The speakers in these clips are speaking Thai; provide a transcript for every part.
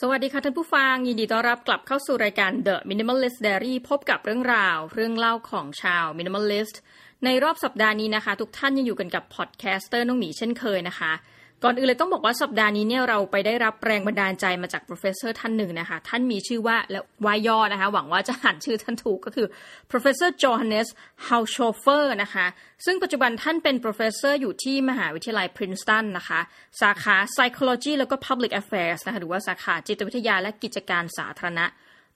สวัสดีค่ะท่านผู้ฟัง ยินดีต้อนรับกลับเข้าสู่รายการ The Minimalist Diary พบกับเรื่องราว เรื่องเล่าของชาว Minimalist ในรอบสัปดาห์นี้นะคะ ทุกท่านยังอยู่กันกับ podcaster น้องหมีเช่นเคยนะคะ ก่อนอื่นเลยต้องบอกว่าสัปดาห์นี้เนี่ยเราไปได้รับแรงบันดาลใจมาจาก professor ท่านหนึ่งนะคะ ท่านมีชื่อว่าและวายย่อนะคะ หวังว่าจะอ่านชื่อท่านถูกก็คือ professor Johannes Haushofer นะคะ ซึ่งปัจจุบันท่านเป็น professor อยู่ที่มหาวิทยาลัย Princeton นะคะ สาขา psychology แล้วก็ public affairs นะคะหรือว่าสาขาจิตวิทยาและกิจการสาธารณะ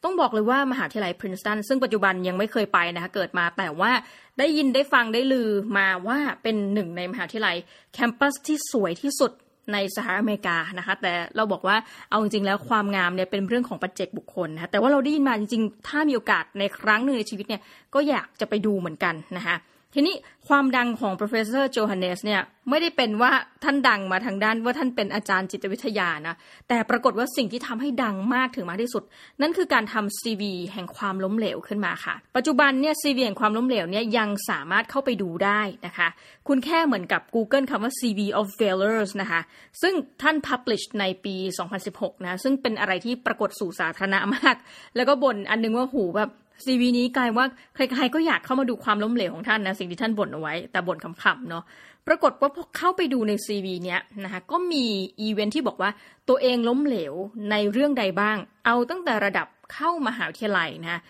ต้องบอกเลยว่ามหาวิทยาลัยพรินสตันซึ่งปัจจุบันยังไม่เคยไปนะคะเกิดมาแต่ว่าได้ยินได้ฟังได้ลือมาว่าเป็นหนึ่งในมหาวิทยาลัยแคมปัสที่สวยที่สุดในสหรัฐอเมริกานะคะ แต่เราบอกว่าเอาจริงๆแล้วความงามเนี่ยเป็นเรื่องของปัจเจกบุคคลนะคะแต่ว่าเราได้ยินมาจริงๆ ถ้ามีโอกาสในครั้งหนึ่งในชีวิตเนี่ยก็อยากจะไปดูเหมือนกันนะคะ ทีนี้ความดังของ professor Johannes เนี่ยไม่ได้เป็นว่าท่านดังมาทางด้านว่าท่านเป็นอาจารย์จิตวิทยานะ แต่ปรากฏว่าสิ่งที่ทำให้ดังมากถึงมากที่สุด นั่นคือการทำ CV แห่งความล้มเหลวขึ้นมาค่ะ ปัจจุบันเนี่ย CV แห่งความล้มเหลวเนี่ยยังสามารถเข้าไปดูได้นะคะ คุณแค่เหมือนกับ Google คำว่า CV of failures นะคะ ซึ่งท่าน publish ในปี 2016 นะ ซึ่งเป็นอะไรที่ปรากฏสู่สาธารณะมาก แล้วก็บ่นอันนึงว่าหูแบบ CV นี้กลายว่าใครๆก็อยากเข้ามาดูความล้มเหลวของท่านนะสิ่งที่ท่านบ่นเอาไว้ แต่บ่นขำๆเนาะปรากฏว่าพอเข้าไปดูใน CV เนี้ยนะคะก็มีอีเวนท์ที่บอกว่าตัวเองล้มเหลวในเรื่องใดบ้าง เอาตั้งแต่ระดับเข้ามหาวิทยาลัยนะ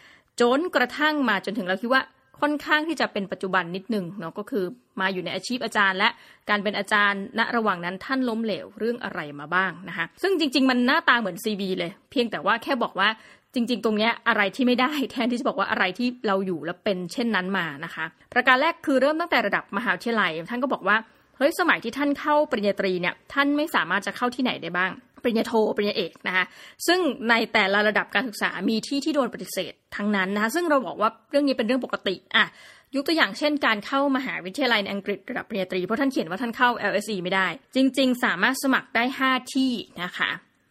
จนกระทั่งมาจนถึงเราคิดว่าค่อนข้างที่จะเป็นปัจจุบันนิดนึงเนาะก็คือมาอยู่ในอาชีพอาจารย์ และการเป็นอาจารย์ณระหว่างนั้นท่านล้มเหลวเรื่องอะไรมาบ้างนะคะซึ่งจริง ๆ มันหน้าตาเหมือน CV เลย เพียงแต่ว่าแค่บอกว่า จริง ๆ ตรงนี้อะไรที่ไม่ได้แทนที่จะบอกว่าอะไรที่เราอยู่แล้วเป็นเช่นนั้นมานะคะ ประการแรกคือเริ่มตั้งแต่ระดับมหาวิทยาลัย ท่านก็บอกว่าเฮ้ยสมัยที่ท่านเข้าปริญญาตรีเนี่ยท่านไม่สามารถจะเข้าที่ไหนได้บ้าง ปริญญาโทปริญญาเอกนะคะซึ่งในแต่ละระดับการศึกษามีที่ที่โดนปฏิเสธทั้งนั้นนะคะซึ่งเราบอกว่าเรื่องนี้เป็นเรื่องปกติอะยกตัวอย่างเช่นการเข้ามหาวิทยาลัยในอังกฤษระดับปริญญาตรีเพราะท่านเขียนว่าท่านเข้า LSE ไม่ได้ จริง ๆ สามารถสมัครได้ 5 ที่นะคะ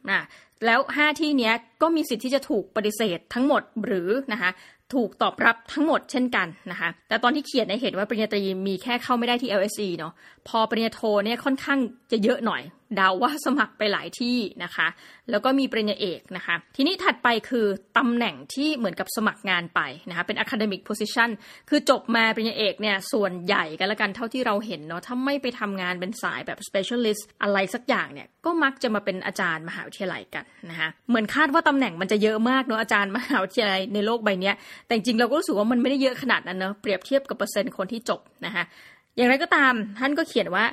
นะ แล้ว 5 ที่นี้ก็มีสิทธิ์ที่จะถูกปฏิเสธทั้งหมดหรือนะคะถูกตอบรับทั้งหมดเช่นกันนะคะแต่ตอนที่เขียนในเห็นว่าปริญญาตรีมีแค่เข้าไม่ได้ที่ LSE เนาะพอปริญญาโทเนี่ยค่อนข้างจะเยอะหน่อย เดาว่าสมัครไปหลายที่นะคะ แล้วก็มีปริญญาเอกนะคะ ทีนี้ถัดไปคือตำแหน่งที่เหมือนกับสมัครงานไปนะคะ เป็น academic position คือจบมาปริญญาเอกเนี่ย ส่วนใหญ่กันละกันเท่าที่เราเห็นเนาะ ถ้าไม่ไปทำงานเป็นสายแบบ specialist อะไรสักอย่างเนี่ย ก็มักจะมาเป็นอาจารย์มหาวิทยาลัยกันนะคะ เหมือนคาดว่าตำแหน่งมันจะเยอะมากเนาะอาจารย์มหาวิทยาลัยในโลกใบนี้ แต่จริงเราก็รู้สึกว่ามันไม่ได้เยอะขนาดนั้นเนาะ เปรียบเทียบกับเปอร์เซ็นต์คนที่จบนะคะอย่างไรก็ตามท่านก็เขียนว่า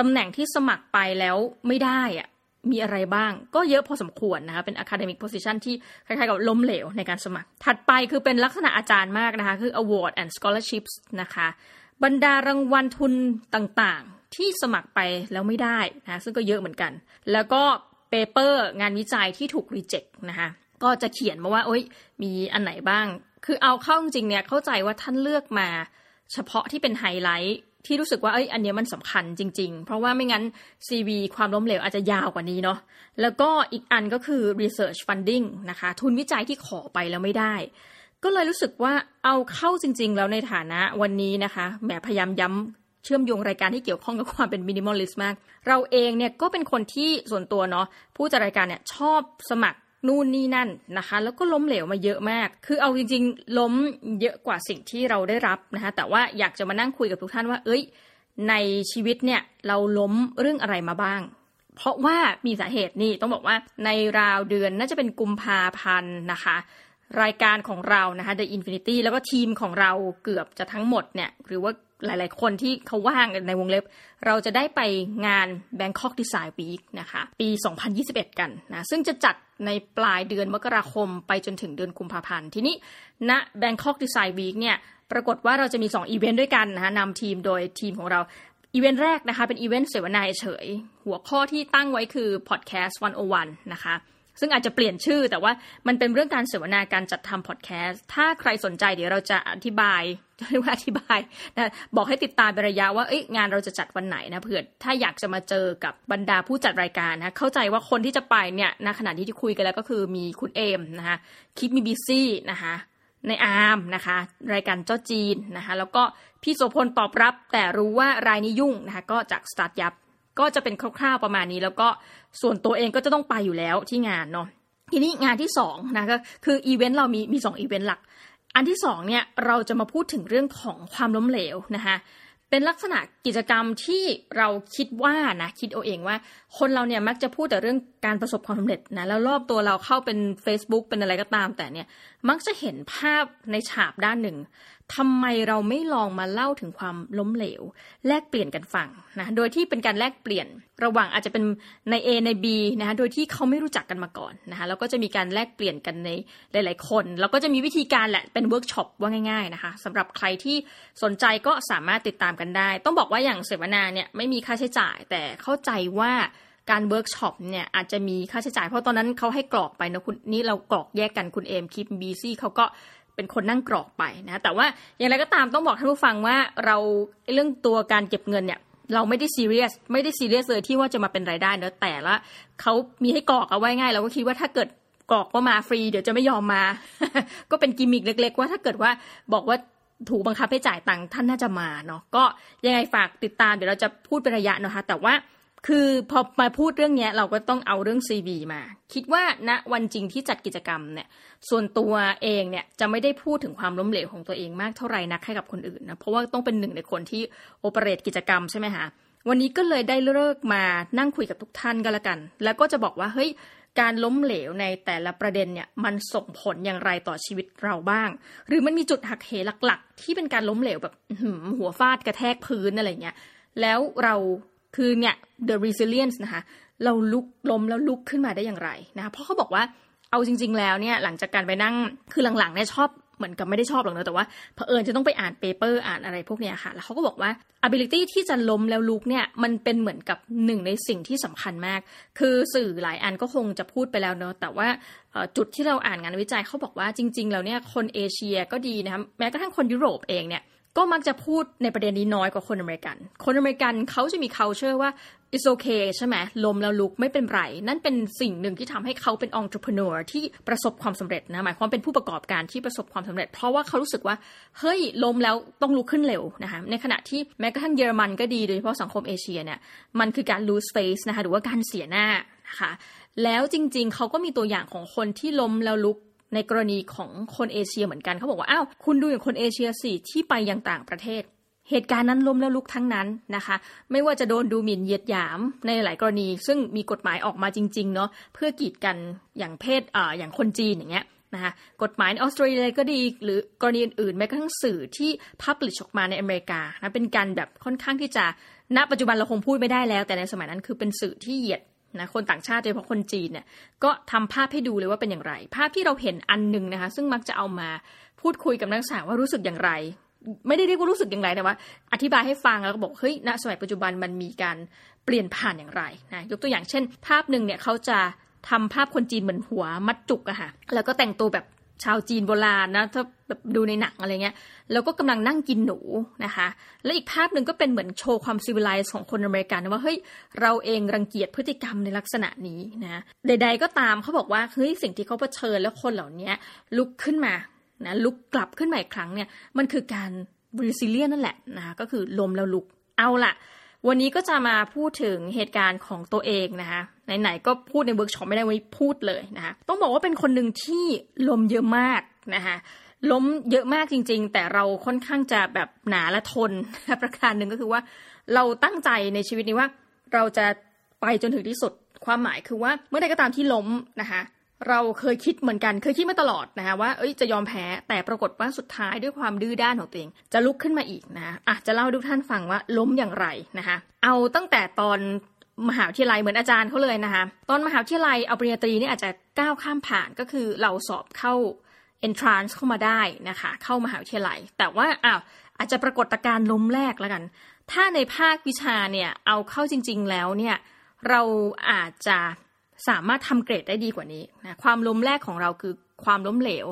ตำแหน่งที่สมัครไปแล้วไม่ได้อะมีอะไรบ้าง ก็เยอะพอสมควรนะคะเป็น academic position ที่คล้ายๆกับล้มเหลวในการสมัคร ถัดไปคือเป็นลักษณะอาจารย์มากนะคะ คือ award and scholarships นะคะ บรรดารางวัลทุนต่างๆ ที่สมัครไปแล้วไม่ได้นะซึ่งก็เยอะเหมือนกัน แล้วก็ paper งานวิจัยที่ถูก reject นะคะก็จะเขียนมาว่า โอ้ยมีอันไหนบ้าง คือเอาเข้าจริงเนี่ยเข้าใจว่าท่านเลือกมาเฉพาะที่เป็นไฮไลท์ ที่รู้สึกว่าเอ้ยอันนี้มันสำคัญจริง ๆ เพราะว่าไม่งั้น CV ความล้มเหลวอาจจะยาวกว่านี้เนาะแล้วก็อีกอันก็คือ research funding นะคะ ทุนวิจัยที่ขอไปแล้วไม่ได้ ก็เลยรู้สึกว่าเอาเข้าจริง ๆ แล้วในฐานะวันนี้นะคะแหมพยายามย้ำเชื่อมโยงรายการที่เกี่ยวข้องกับความเป็น minimalist มาก เราเองเนี่ยก็เป็นคนที่ส่วนตัวเนาะผู้จัดรายการเนี่ยชอบสมัคร นู่นนี่นั่นนะคะ แล้วก็ล้มเหลวมาเยอะมาก คือเอาจริง ๆ ล้มเยอะกว่าสิ่งที่เราได้รับนะคะแต่ว่าอยากจะมานั่งคุยกับทุกท่านว่า เอ้ย ในชีวิตเนี่ยเราล้มเรื่องอะไรมาบ้าง เพราะว่ามีสาเหตุนี่ต้องบอกว่าในราวเดือนน่าจะเป็นกุมภาพันธ์นะคะรายการของเรานะคะ The Infinity แล้วก็ทีมของเราเกือบจะทั้งหมดเนี่ยหรือว่า หลายๆ คนที่เขาว่างในวงเล็บ เราจะได้ไปงาน Bangkok Design Week นะคะ ปี 2021 กันนะ ซึ่งจะจัดในปลายเดือนมกราคมไปจนถึงเดือนกุมภาพันธ์ ทีนี้ณ Bangkok Design Week เนี่ย ปรากฏว่าเราจะมี 2 อีเวนต์ด้วยกันนะคะนำทีมโดยทีมของเราอีเวนต์แรกนะคะ เป็นอีเวนต์เสวนาเฉย หัวข้อที่ตั้งไว้คือ Podcast 101 นะคะ ซึ่งอาจจะเปลี่ยนชื่อ แต่ว่ามันเป็นเรื่องการเสวนาการจัดทำพอดแคสต์ถ้าใครสนใจเดี๋ยวเราจะอธิบายเรียกว่าอธิบายนะบอกให้ติดตามเป็นระยะว่าเอ้ยงานเราจะจัดวันไหนนะเผื่อถ้าอยากจะมาเจอกับบรรดาผู้จัดรายการนะเข้าใจว่าคนที่จะไปเนี่ยณขณะที่ที่คุยกันแล้วก็คือมีคุณเอมนะคะคิดมีบีซี่นะคะในอาร์มนะคะ รายการเจ้าจีนนะคะแล้วก็พี่โสพลตอบรับ แต่รู้ว่ารายนี้ยุ่งนะคะก็จากสตาร์ทยับ ก็จะเป็นคร่าวๆประมาณนี้ แล้วก็ส่วนตัวเองก็จะต้องไปอยู่แล้วที่งานเนาะทีนี้งานที่สองนะก็คืออีเวนต์เรามีมีสองอีเวนต์หลัก อันที่สองเนี่ยเราจะมาพูดถึงเรื่องของความล้มเหลวนะคะเป็นลักษณะกิจกรรมที่เราคิดว่านะคิดเอาเองว่า คนเราเนี่ยมักจะพูดแต่เรื่องการประสบความสำเร็จนะแล้วรอบตัวเราเข้าเป็น Facebook เป็นอะไรก็ตาม แต่เนี่ยมักจะเห็นภาพในฉากด้านหนึ่ง ทำไมเราไม่ลองมาเล่าถึงความล้มเหลว แลกเปลี่ยนกันฟังนะโดยที่เป็นการแลกเปลี่ยนระหว่างอาจจะเป็นใน A ใน B นะคะโดยที่เขาไม่รู้จักกันมาก่อนนะคะแล้วก็จะมีการแลกเปลี่ยนกันในหลาย ๆ คน แล้วก็จะมีวิธีการแหละเป็นเวิร์กช็อปว่าง่าย ๆ นะคะสำหรับใครที่สนใจก็สามารถติดตามกันได้ ต้องบอกว่าอย่างเสวนาเนี่ยไม่มีค่าใช้จ่าย แต่เข้าใจว่าการเวิร์กช็อปเนี่ยอาจจะมีค่าใช้จ่ายเพราะตอนนั้นเขาให้กรอกไปนะคุณนี่เรากรอกแยกกันคุณเอม Keep Busy เขาก็ เป็นคนนั่งกรอกไปนะ แต่ว่าอย่างไรก็ตามต้องบอกท่านผู้ฟังว่าเราเรื่องตัวการเก็บเงินเนี่ยเราไม่ได้ซีเรียสไม่ได้ซีเรียสเลยที่ว่าจะมาเป็นรายได้เนอะแต่ละเขามีให้กรอกเอาไว้ง่ายเราก็คิดว่าถ้าเกิดกรอกว่ามาฟรีเดี๋ยวจะไม่ยอมมา ก็เป็นกิมมิกเล็ก ๆ ว่าถ้าเกิดว่าบอกว่าถูกบังคับให้จ่ายตังค์ท่านน่าจะมาเนาะก็ยังไงฝากติดตามเดี๋ยวเราจะพูดเป็นระยะนะคะแต่ว่า คือพอมาพูดเรื่องนี้เราก็ต้องเอาเรื่อง CV มา คิดว่าณนะวันจริงที่จัดกิจกรรมเนี่ย ส่วนตัวเองเนี่ยจะไม่ได้พูดถึงความล้มเหลวของตัวเองมากเท่าไหร่นักให้กับคนอื่นนะเพราะว่าต้องเป็นหนึ่งในคนที่โอเปเรตกิจกรรมใช่ไหมคะวันนี้ก็เลยได้เลิกมานั่งคุยกับทุกท่านก็แล้วกัน แล้วก็จะบอกว่าเฮ้ยการล้มเหลวในแต่ละประเด็นเนี่ยมันส่งผลอย่างไรต่อชีวิตเราบ้าง หรือมันมีจุดหักเหหลัก ๆ ที่เป็นการล้มเหลวแบบหัวฟาดกระแทกพื้นอะไรเงี้ยแล้วเรา คือเนี่ย the resilience นะคะเราลุกล้มแล้วลุกขึ้นมาได้อย่างไรนะคะเพราะเขาบอกว่าเอาจริง ๆ แล้วเนี่ยหลังจากการไปนั่งคือหลังๆเนี่ยชอบเหมือนกับไม่ได้ชอบหรอกนะแต่ว่าเผอิญจะต้องไปอ่านเปเปอร์อ่านอะไรพวกเนี้ยค่ะ แล้วเขาก็บอกว่า ability ที่จะล้มแล้วลุกเนี่ยมันเป็นเหมือนกับหนึ่งในสิ่งที่สำคัญมาก คือสื่อหลายอันก็คงจะพูดไปแล้วเนอะแต่ว่าจุดที่เราอ่านงานวิจัยเขาบอกว่าจริง ๆ แล้วเนี่ยคนเอเชียก็ดีนะคะแม้กระทั่งคนยุโรปเองเนี่ย ก็มักจะพูดในประเด็นนี้น้อยกว่าคนอเมริกัน คนอเมริกันเขาจะมี culture ว่า it's okay ใช่ไหมลมแล้วลุกไม่เป็นไร นั่นเป็นสิ่งหนึ่งที่ทำให้เขาเป็น entrepreneur ที่ประสบความสำเร็จนะหมายความเป็นผู้ประกอบการที่ประสบความสำเร็จ เพราะว่าเขารู้สึกว่าเฮ้ยลมแล้วต้องลุกขึ้นเร็วนะคะในขณะที่แม้กระทั่งเยอรมันก็ดีโดยเฉพาะสังคมเอเชียเนี่ยมันคือการ lose face นะคะหรือว่าการเสียหน้านะคะแล้วจริงๆ เขาก็มีตัวอย่างของคนที่ล้มแล้วลุก ในกรณีของคนเอเชียเหมือนกันเขาบอกว่าอ้าวคุณดูอย่างคนเอเชียสิที่ไปยังต่างประเทศ เหตุการณ์นั้นล้มแล้วลุกทั้งนั้นนะคะ ไม่ว่าจะโดนดูหมิ่นเหยียดหยามในหลายกรณี ซึ่งมีกฎหมายออกมาจริงๆเนาะเพื่อกีดกันอย่างเพศอ่าอย่างคนจีนอย่างเงี้ยนะคะกฎหมายออสเตรเลียก็ดี หรือกรณีอื่นๆแม้กระทั่งสื่อที่พับลิชออกมาในอเมริกานะเป็นการแบบค่อนข้างที่จะณปัจจุบันเราคงพูดไม่ได้แล้ว แต่ในสมัยนั้นคือเป็นสื่อที่เหยียด นะคนต่างชาติโดยเฉพาะคนจีนเนี่ยก็ทำภาพให้ดูเลยว่าเป็นอย่างไร ภาพที่เราเห็นอันหนึ่งนะคะ ซึ่งมักจะเอามาพูดคุยกับนักศึกษาว่ารู้สึกอย่างไร ไม่ได้เรียกว่ารู้สึกอย่างไรแต่ว่า อธิบายให้ฟังแล้วก็บอกเฮ้ยณสมัยปัจจุบันมันมีการเปลี่ยนผ่านอย่างไรนะยกตัวอย่างเช่น ภาพหนึ่งเนี่ยเขาจะทำภาพคนจีนเหมือนหัวมัดจุกอะค่ะแล้วก็แต่งตัวแบบ ชาวจีนโบราณนะถ้าแบบดูในหนังอะไรเงี้ยแล้วก็กำลังนั่งกินหนูนะคะ และอีกภาพหนึ่งก็เป็นเหมือนโชว์ความซีวิไลซ์ของคนอเมริกันว่าเฮ้ยเราเองรังเกียจพฤติกรรมในลักษณะนี้นะใด ๆ ก็ตามเขาบอกว่าเฮ้ยสิ่งที่เขาเผชิญแล้วคนเหล่านี้ลุกขึ้นมานะลุกกลับขึ้นมาอีกครั้งเนี่ยมันคือการ resilience นั่นแหละนะคะก็คือล้มแล้วลุกเอาละ วันนี้ก็จะมาพูดถึงเหตุการณ์ของตัวเองนะคะไหนๆก็พูดในเวิร์กช็อปไม่ได้ไว้พูดเลยนะคะต้องบอกว่าเป็นคนหนึ่งที่ล้มเยอะมากนะคะล้มเยอะมากจริง ๆ แต่เราค่อนข้างจะแบบหนาและทนประการหนึ่งก็คือว่าเราตั้งใจในชีวิตนี้ว่าเราจะไปจนถึงที่สุดความหมายคือว่าเมื่อใดก็ตามที่ล้มนะคะ เราเคยคิดเหมือนกัน เคยคิดมาตลอดนะคะว่าเอ้ยจะยอมแพ้แต่ปรากฏว่าสุดท้ายด้วยความดื้อด้านของตัวเอง จะลุกขึ้นมาอีกนะอะจะเล่าให้ทุกท่านฟังว่าล้มอย่างไรนะคะ เอาตั้งแต่ตอนมหาวิทยาลัยเหมือนอาจารย์เขาเลยนะคะตอนมหาวิทยาลัยเอาปริญญาตรีนี่อาจจะก้าวข้ามผ่านก็คือเราสอบเข้า entrance เข้ามาได้นะคะ เข้ามหาวิทยาลัย แต่ว่าอ้าวอาจจะปรากฏการณ์ล้มแรกแล้วกัน ถ้าในภาควิชาเนี่ยเอาเข้าจริง ๆ แล้วเนี่ยเราอาจจะ สามารถทำเกรดได้ดีกว่านี้นะความล้มแรกของเราคือความล้มเหลว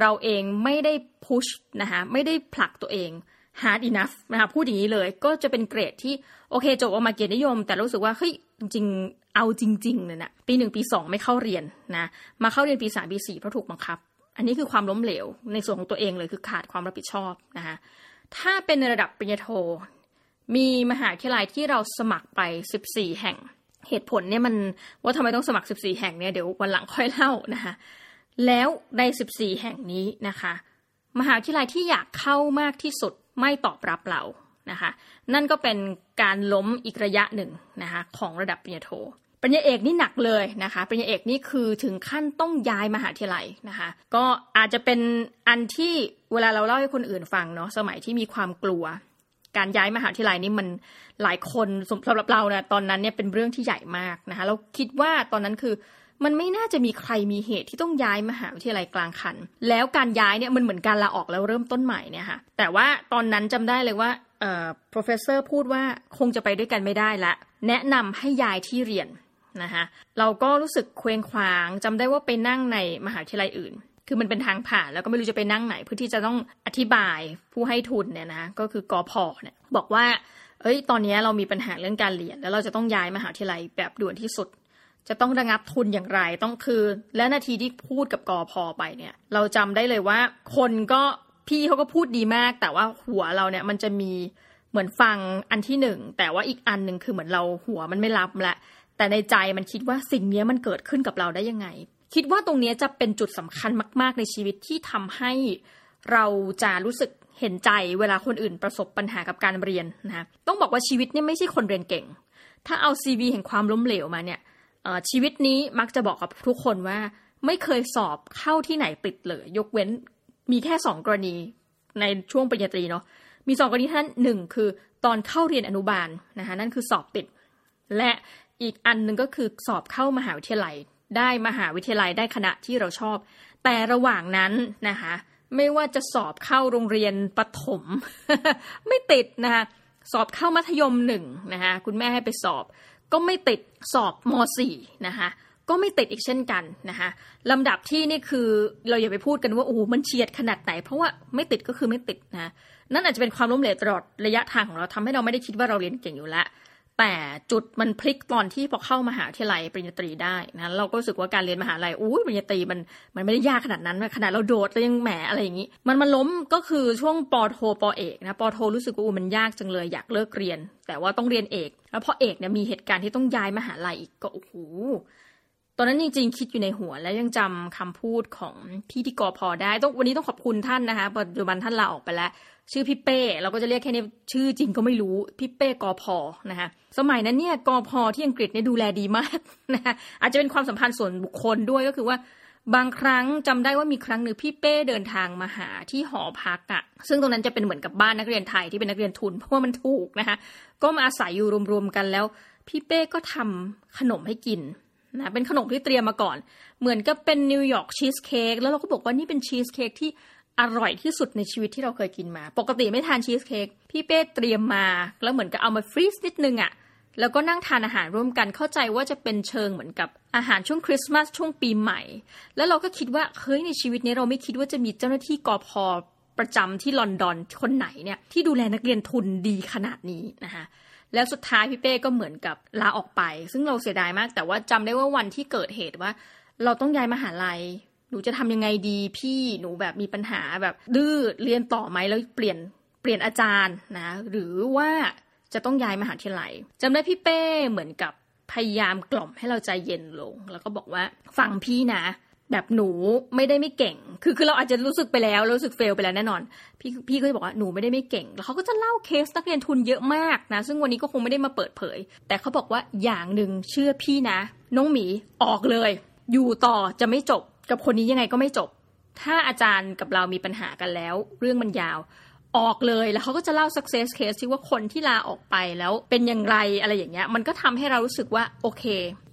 เราเองไม่ได้พุชนะคะไม่ได้ผลักตัวเอง hard enough นะคะพูดอย่างนี้เลยก็จะเป็นเกรดที่โอเคจบออกมาเกียรตินิยม แต่รู้สึกว่าเฮ้ยจริงๆเอาจริงๆเลยนะปีหนึ่งปีสองไม่เข้าเรียนนะมาเข้าเรียนปีสามปีสี่เพราะถูกบังคับ อันนี้คือความล้มเหลว ในส่วนของตัวเองเลยคือขาดความรับผิดชอบนะคะถ้าเป็นในระดับปริญญาโท มีมหาวิทยาลัยที่เราสมัครไป 14 แห่ง เหตุผลเนี่ยมันว่าทำไมต้องสมัคร 14 แห่งเนี่ยเดี๋ยววันหลังค่อยเล่านะคะแล้วใน 14 แห่งนี้นะคะ มหาวิทยาลัยที่อยากเข้ามากที่สุดไม่ตอบรับเรานะคะนั่นก็เป็นการล้มอีกระยะหนึ่งนะคะของระดับปริญญาโทปริญญาเอกนี่หนักเลยนะคะปริญญาเอกนี่คือถึงขั้นต้องย้ายมหาวิทยาลัยนะคะก็อาจจะเป็นอันที่เวลาเราเล่าให้คนอื่นฟังเนาะสมัยที่มีความกลัว การย้ายมหาวิทยาลัยนี่มันหลายคนสำหรับเราเนะตอนนั้นเนี่ยเป็นเรื่องที่ใหญ่มากนะคะเราคิดว่าตอนนั้นคือมันไม่น่าจะมีใครมีเหตุที่ต้องย้ายมหาวิทยาลัยกลางคัน แล้วการย้ายเนี่ยมันเหมือนการลาออกแล้วเริ่มต้นใหม่เนี่ยค่ะ แต่ว่าตอนนั้นจำได้เลยว่าเอ่อ professor พูดว่าคงจะไปด้วยกันไม่ได้ละ แนะนำให้ย้ายที่เรียนนะคะ เราก็รู้สึกเคว้งคว้างจำได้ว่าไปนั่งในมหาวิทยาลัยอื่น คือมันเป็นทางผ่านแล้วก็ไม่รู้จะไปนั่งไหน เพื่อที่จะต้องอธิบายผู้ให้ทุนเนี่ยนะก็คือกอพอเนี่ยบอกว่า เอ้ย ตอนนี้เรามีปัญหาเรื่องการเรียน แล้วเราจะต้องย้ายมหาวิทยาลัยแบบด่วนที่สุด จะต้องระงับทุนอย่างไรต้องคือ และนาทีที่พูดกับกอพอไปเนี่ย เราจำได้เลยว่า คนก็พี่เขาก็พูดดีมาก แต่ว่าหัวเราเนี่ยมันจะมีเหมือนฟังอันที่หนึ่งแต่ว่าอีกอันหนึ่งคือเหมือนเราหัวมันไม่รับละแต่ในใจมันคิดว่าสิ่งนี้มันเกิดขึ้นกับเราได้ยังไง คิดว่าตรงนี้จะเป็นจุดสำคัญมาก ๆ ในชีวิตที่ทำให้เราจะรู้สึกเห็นใจเวลาคนอื่นประสบปัญหากับการเรียนนะต้องบอกว่าชีวิตเนี่ยไม่ใช่คนเรียนเก่ง ถ้าเอาซีวีแห่งความล้มเหลวมาเนี่ยชีวิตนี้มักจะบอกกับทุกคนว่าไม่เคยสอบเข้าที่ไหนติดเลย ยกเว้นมีแค่สองกรณีในช่วงปริญญาตรีเนาะมีสองกรณีท่านหนึ่งคือตอนเข้าเรียนอนุบาลนะคะนั่นคือสอบติด และอีกอันหนึ่งก็คือสอบเข้ามหาวิทยาลัย ได้มหาวิทยาลัยได้คณะที่เราชอบ แต่ระหว่างนั้นนะคะไม่ว่าจะสอบเข้าโรงเรียนปฐมไม่ติดนะคะสอบเข้ามัธยมหนึ่งนะคะคุณแม่ให้ไปสอบ ก็ไม่ติดสอบม .4 นะคะก็ไม่ติดอีกเช่นกันนะคะลำดับที่นี่คือเราอย่าไปพูดกันว่าโอ้มันเฉียดขนาดไหน เพราะว่าไม่ติดก็คือไม่ติดนะนั่นอาจจะเป็นความล้มเหลวตลอดระยะทางของเราทำให้เราไม่ได้คิดว่าเราเรียนเก่งอยู่แล้ว แต่จุดมันพลิกตอนที่พอเข้ามหาวิทยาลัยปริญญาตรีได้นะเราก็รู้สึกว่าการเรียนมหาลัยอุ้ยปริญญาตรีมันมันไม่ได้ยากขนาดนั้นขนาดเราโดดเรายังแหมอะไรอย่างนี้ มันมันล้มก็คือช่วงปโทปอเอกนะปโทรู้สึกว่าอู้มันยากจังเลยอยากเลิกเรียน แต่ว่าต้องเรียนเอก แล้วพอเอกเนี่ยมีเหตุการณ์ที่ต้องย้ายมหาลัยอีกก็โอ้โห อนนั้นจริงๆคิดอยู่ในหัวและยังจำคำพูดของพี่ที่กอพอได้ต้องวันนี้ต้องขอบคุณท่านนะคะปัจจุบันท่านลาออกไปแล้ว ชื่อพี่เป้เราก็จะเรียกแค่นี้ชื่อจริงก็ไม่รู้พี่เป้กอพอนะคะสมัยนั้นเนี่ยกอพอที่อังกฤษเนี่ยดูแลดีมากนะคะอาจจะเป็นความสัมพันธ์ส่วนบุคคลด้วยก็คือว่าบางครั้งจำได้ว่ามีครั้งหนึ่งพี่เป้เดินทางมาหาที่หอพักอะ่ะ ซึ่งตรงนั้นจะเป็นเหมือนกับบ้านนักเรียนไทยที่เป็นนักเรียนทุนเพราะว่ามันถูกนะคะก็มาอาศัยอยู่รวมๆกันแล้ว พี่เป้ก็ทำขนมให้กิน นะเป็นขนมที่เตรียมมาก่อน เหมือนกับเป็นนิวยอร์กชีสเค้กแล้วเราก็บอกว่านี่เป็นชีสเค้กที่อร่อยที่สุดในชีวิตที่เราเคยกินมา ปกติไม่ทานชีสเค้กพี่เป้เตรียมมา แล้วเหมือนกับเอามา freeze นิดนึงอะ่ะแล้วก็นั่งทานอาหารร่วมกันเข้าใจว่าจะเป็นเชิงเหมือนกับอาหารช่วงคริสต์มาสช่วงปีใหม่ แล้วเราก็คิดว่าเฮ้ยในชีวิตนี้เราไม่คิดว่าจะมีเจ้าหน้าที่กอพอประจำที่ลอนดอนคนไหนเนี่ยที่ดูแลนักเรียนทุนดีขนาดนี้นะคะ แล้วสุดท้ายพี่เป้ก็เหมือนกับลาออกไป ซึ่งเราเสียดายมาก แต่ว่าจำได้ว่าวันที่เกิดเหตุว่า เราต้องย้ายมหาลัย หนูจะทำยังไงดีพี่หนูแบบมีปัญหาแบบดื้อเรียนต่อไหมแล้วเปลี่ยนเปลี่ยนอาจารย์นะ หรือว่าจะต้องย้ายมหาทยาลัยจำได้พี่เป้เหมือนกับพยายามกล่อมให้เราใจเย็นลง แล้วก็บอกว่าฟังพี่นะ แบบหนูไม่ได้ไม่เก่ง คือคือเราอาจจะรู้สึกไปแล้วรู้สึกเฟลไปแล้วแน่นอน พี่พี่ก็จะบอกว่าหนูไม่ได้ไม่เก่ง แล้วเขาก็จะเล่าเคสนักเรียนทุนเยอะมากนะ ซึ่งวันนี้ก็คงไม่ได้มาเปิดเผย แต่เขาบอกว่าอย่างหนึ่งเชื่อพี่นะ น้องหมีออกเลย อยู่ต่อจะไม่จบ กับคนนี้ยังไงก็ไม่จบ ถ้าอาจารย์กับเรามีปัญหากันแล้ว เรื่องมันยาว ออกเลยแล้วเขาก็จะเล่า success case ที่ว่าคนที่ลาออกไปแล้วเป็นอย่างไรอะไรอย่างเงี้ยมันก็ทำให้เรารู้สึกว่าโอเค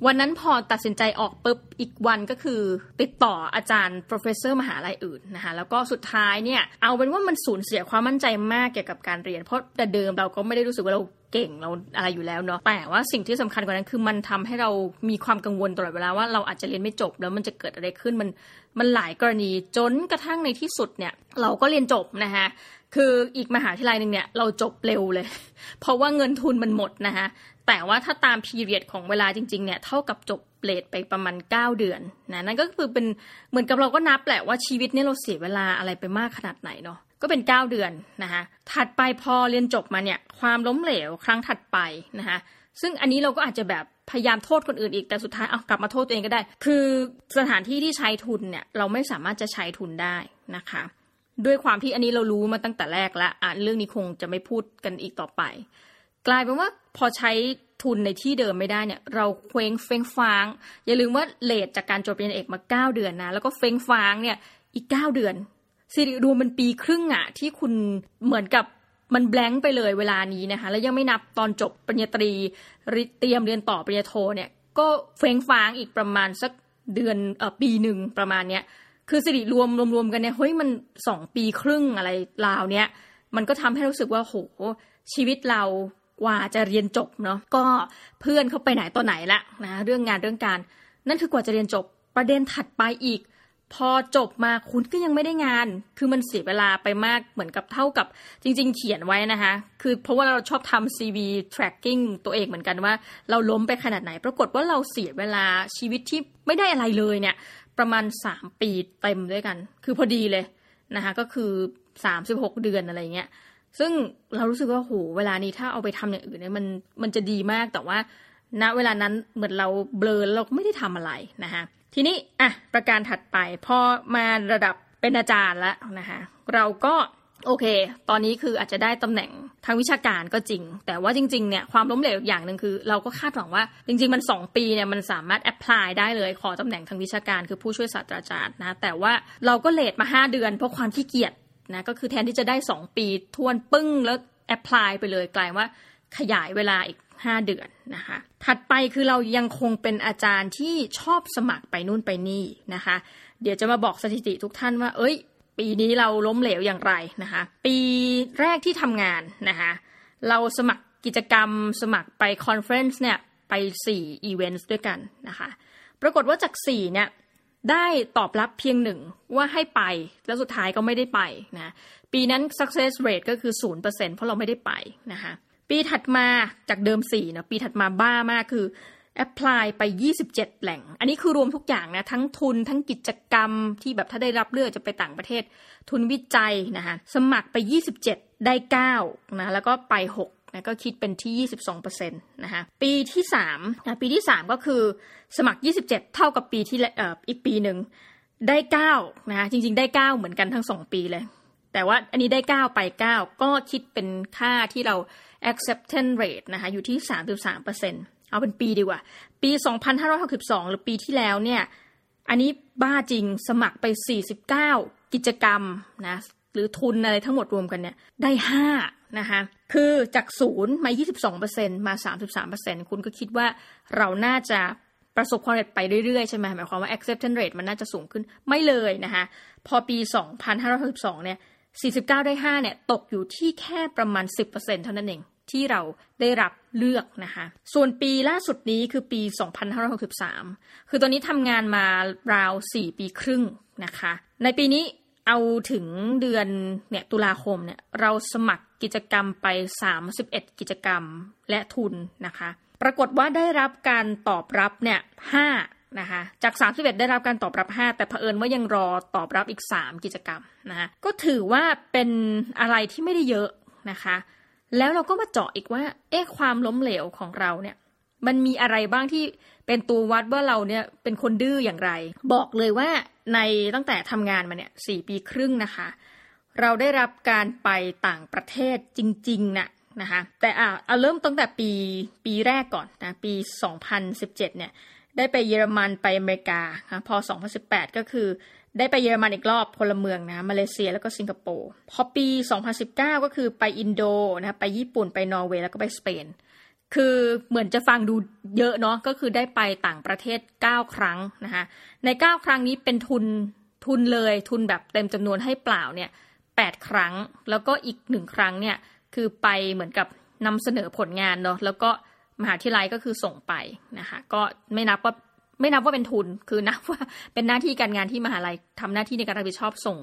วันนั้นพอตัดสินใจออกปุ๊บอีกวันก็คือ ติดต่ออาจารย์ professor มหาลัยอื่นนะคะแล้วก็สุดท้ายเนี่ยเอาเป็นว่ามันสูญเสียความมั่นใจมากเกี่ยวกับการเรียน เพราะแต่เดิมเราก็ไม่ได้รู้สึกว่าเราเก่งเราอะไรอยู่แล้วเนาะแต่ว่าสิ่งที่สำคัญกว่านั้นคือมันทำให้เรามีความกังวลตลอดเวลาว่าเราอาจจะเรียนไม่จบแล้วมันจะเกิดอะไรขึ้นมันมันหลายกรณีจนกระทั่งในที่สุดเนี่ยเราก็เรียนจบนะคะ คืออีกมหาวิทยาลัยหนึ่งเนี่ยเราจบเร็วเลย เพราะว่าเงินทุนมันหมดนะคะแต่ว่าถ้าตามพีเรียดของเวลาจริงๆเนี่ยเท่ากับจบเลทไปประมาณ 9 เดือนนะนั่นก็คือเป็นเหมือนกับเราก็นับแหละว่าชีวิตนี้เราเสียเวลาอะไรไปมากขนาดไหนเนาะก็เป็น 9 เดือนนะคะถัดไปพอเรียนจบมาเนี่ยความล้มเหลวครั้งถัดไปนะคะซึ่งอันนี้เราก็อาจจะแบบพยายามโทษคนอื่นอีกแต่สุดท้ายเอากลับมาโทษตัวเองก็ได้ คือสถานที่ที่ใช้ทุนเนี่ยเราไม่สามารถจะใช้ทุนได้นะคะ ด้วยความที่อันนี้เรารู้มาตั้งแต่แรกแล้วอะเรื่องนี้คงจะไม่พูดกันอีกต่อไป กลายเป็นว่าพอใช้ทุนในที่เดิมไม่ได้เนี่ย เราเคว้งเฟ้งฟาง อย่าลืมว่าเลทจากการจบปริญญาเอกมา 9 เดือนนะ แล้วก็เฟ้งฟางเนี่ยอีก 9 เดือนสิริรวมเป็นปีครึ่งอะที่คุณเหมือนกับมันแบงค์ไปเลยเวลานี้นะคะ แล้วยังไม่นับตอนจบปริญญาตรีเตรียมเรียนต่อปริญญาโทเนี่ยก็เฟ้งฟางอีกประมาณสักเดือนเอ่อปีหนึ่งประมาณเนี้ย คือสิริรวมรวมๆกันเนี่ยเฮ้ยมันสองปีครึ่งอะไรราวเนี้ยมันก็ทำให้รู้สึกว่าโหชีวิตเรากว่าจะเรียนจบเนาะก็เพื่อนเขาไปไหนต่อไหนละนะเรื่องงานเรื่องการ นั่นคือกว่าจะเรียนจบประเด็นถัดไปอีก พอจบมาคุณก็ยังไม่ได้งาน คือมันเสียเวลาไปมากเหมือนกับเท่ากับจริง ๆ เขียนไว้นะคะคือเพราะว่าเราชอบทำ CV tracking ตัวเองเหมือนกันว่า เราล้มไปขนาดไหน ปรากฏว่าเราเสียเวลาชีวิตที่ไม่ได้อะไรเลยเนี่ย ประมาณ3ปีเต็มด้วยกัน คือพอดีเลยนะคะก็คือ36เดือนอะไรเงี้ยซึ่งเรารู้สึกว่าโหเวลานี้ถ้าเอาไปทำอย่างอื่นเนี่ยมันมันจะดีมากแต่ว่าณเวลานั้นเหมือนเราเบลอเราก็ไม่ได้ทำอะไรนะคะทีนี้อะประการถัดไปพอมาระดับเป็นอาจารย์แล้วนะคะเราก็โอเค ตอนนี้คืออาจจะได้ตำแหน่ง ทางวิชาการก็จริง แต่ว่าจริงๆเนี่ยความล้มเหลวอย่างหนึ่งคือ เราก็คาดหวังว่าจริง ๆ มัน 2 ปีเนี่ยมันสามารถ apply ได้เลยขอตำแหน่งทางวิชาการคือผู้ช่วยศาสตราจารย์นะแต่ว่าเราก็ late มา 5 เดือนเพราะความขี้เกียจนะก็คือแทนที่จะได้ 2 ปีทวนปึ้งแล้ว apply ไปเลยกลายว่าขยายเวลาอีก 5 เดือนนะคะ ถัดไปคือเรายังคงเป็นอาจารย์ที่ชอบสมัครไปนู่นไปนี่นะคะ เดี๋ยวจะมาบอกสถิติทุกท่านว่า เอ้ย ปีนี้เราล้มเหลวอย่างไรนะคะปีแรกที่ทำงานนะคะเราสมัครกิจกรรมสมัครไป conference เนี่ยไป4อีเวนต์ด้วยกันนะคะปรากฏว่าจาก4เนี่ยได้ตอบรับเพียงหนึ่งว่าให้ไปแล้วสุดท้ายก็ไม่ได้ไปนะปีนั้น success rate ก็คือ 0%เพราะเราไม่ได้ไปนะคะปีถัดมาจากเดิม4นะปีถัดมาบ้ามากคือ apply ไป 27 แหล่ง อันนี้คือรวมทุกอย่างนะ ทั้งทุนทั้งกิจกรรมที่แบบถ้าได้รับเลือกจะไปต่างประเทศ ทุนวิจัยนะคะสมัครไป 27 ได้ 9 นะ แล้วก็ไป 6 นะ ก็คิดเป็นที่ 22%นะคะปีที่3นะปีที่ 3 ก็คือสมัคร 27 เท่ากับปีที่เอ่ออีกปีหนึ่งได้9นะคะจริงๆ ได้ 9 เหมือนกันทั้ง 2 ปีเลย แต่ว่าอันนี้ได้ 9 ไป 9 ก็คิดเป็นค่าที่เรา acceptance rate นะคะอยู่ที่ 33% เอาเป็นปีดีกว่า ปี 2562 หรือปีที่แล้วเนี่ย อันนี้บ้าจริงสมัครไป 49 กิจกรรมนะ หรือทุนอะไรทั้งหมดรวมกันเนี่ย ได้ 5 นะคะ คือจากศูนย์มา 22%มา 33%คุณก็คิดว่าเราน่าจะประสบความสำเร็จไปเรื่อยๆ ใช่ไหมหมายความว่า acceptance rate มันน่าจะสูงขึ้นไม่เลยนะคะพอปี 2562 เนี่ย 49 ได้ 5 เนี่ย ตกอยู่ที่แค่ประมาณ 10%เท่านั้นเอง ที่เราได้รับเลือกนะคะ ส่วนปีล่าสุดนี้คือปี 2563 คือตอนนี้ทำงานมาราว 4 ปีครึ่งนะคะ ในปีนี้เอาถึงเดือนเนี่ยตุลาคมเนี่ยเราสมัครกิจกรรมไป 31 กิจกรรมและทุนนะคะ ปรากฏว่าได้รับการตอบรับเนี่ย5นะคะ จาก 31 ได้รับการตอบรับ 5 แต่เผอิญว่ายังรอตอบรับอีก 3 กิจกรรมนะคะก็ถือว่าเป็นอะไรที่ไม่ได้เยอะนะคะ แล้วเราก็มาเจาะอีกว่า เอ๊ะความล้มเหลวของเราเนี่ย มันมีอะไรบ้างที่เป็นตัววัดว่าเราเนี่ยเป็นคนดื้ออย่างไร บอกเลยว่าในตั้งแต่ทำงานมาเนี่ยสี่ปีครึ่งนะคะ เราได้รับการไปต่างประเทศจริงๆนะ่ะนะคะแต่อ่าเอาเริ่มตั้งแต่ปีปีแรกก่อนนะปี 2017 เนี่ยได้ไปเยอรมันไปอเมริกาพอ 2018 ก็คือ ได้ไปเยอรมันอีกรอบพลเมืองนะมาเลเซียแล้วก็สิงคโปร์พอปี 2019 ก็คือไปอินโดนะไปญี่ปุ่นไปนอร์เวย์แล้วก็ไปสเปน คือเหมือนจะฟังดูเยอะเนาะก็คือได้ไปต่างประเทศ 9 ครั้งนะคะใน 9 ครั้งนี้เป็นทุนทุนเลยทุนแบบเต็มจำนวนให้เปล่าเนี่ย8ครั้งแล้วก็อีกหนึ่งครั้งเนี่ยคือไปเหมือนกับนำเสนอผลงานเนาะแล้วก็มหาวิทยาลัยก็คือส่งไปนะคะก็ไม่นับว่า ไม่นับว่าเป็นทุน คือนับว่าเป็นหน้าที่การงานที่มหาลัยทำหน้าที่ในการรับผิดชอบส่ง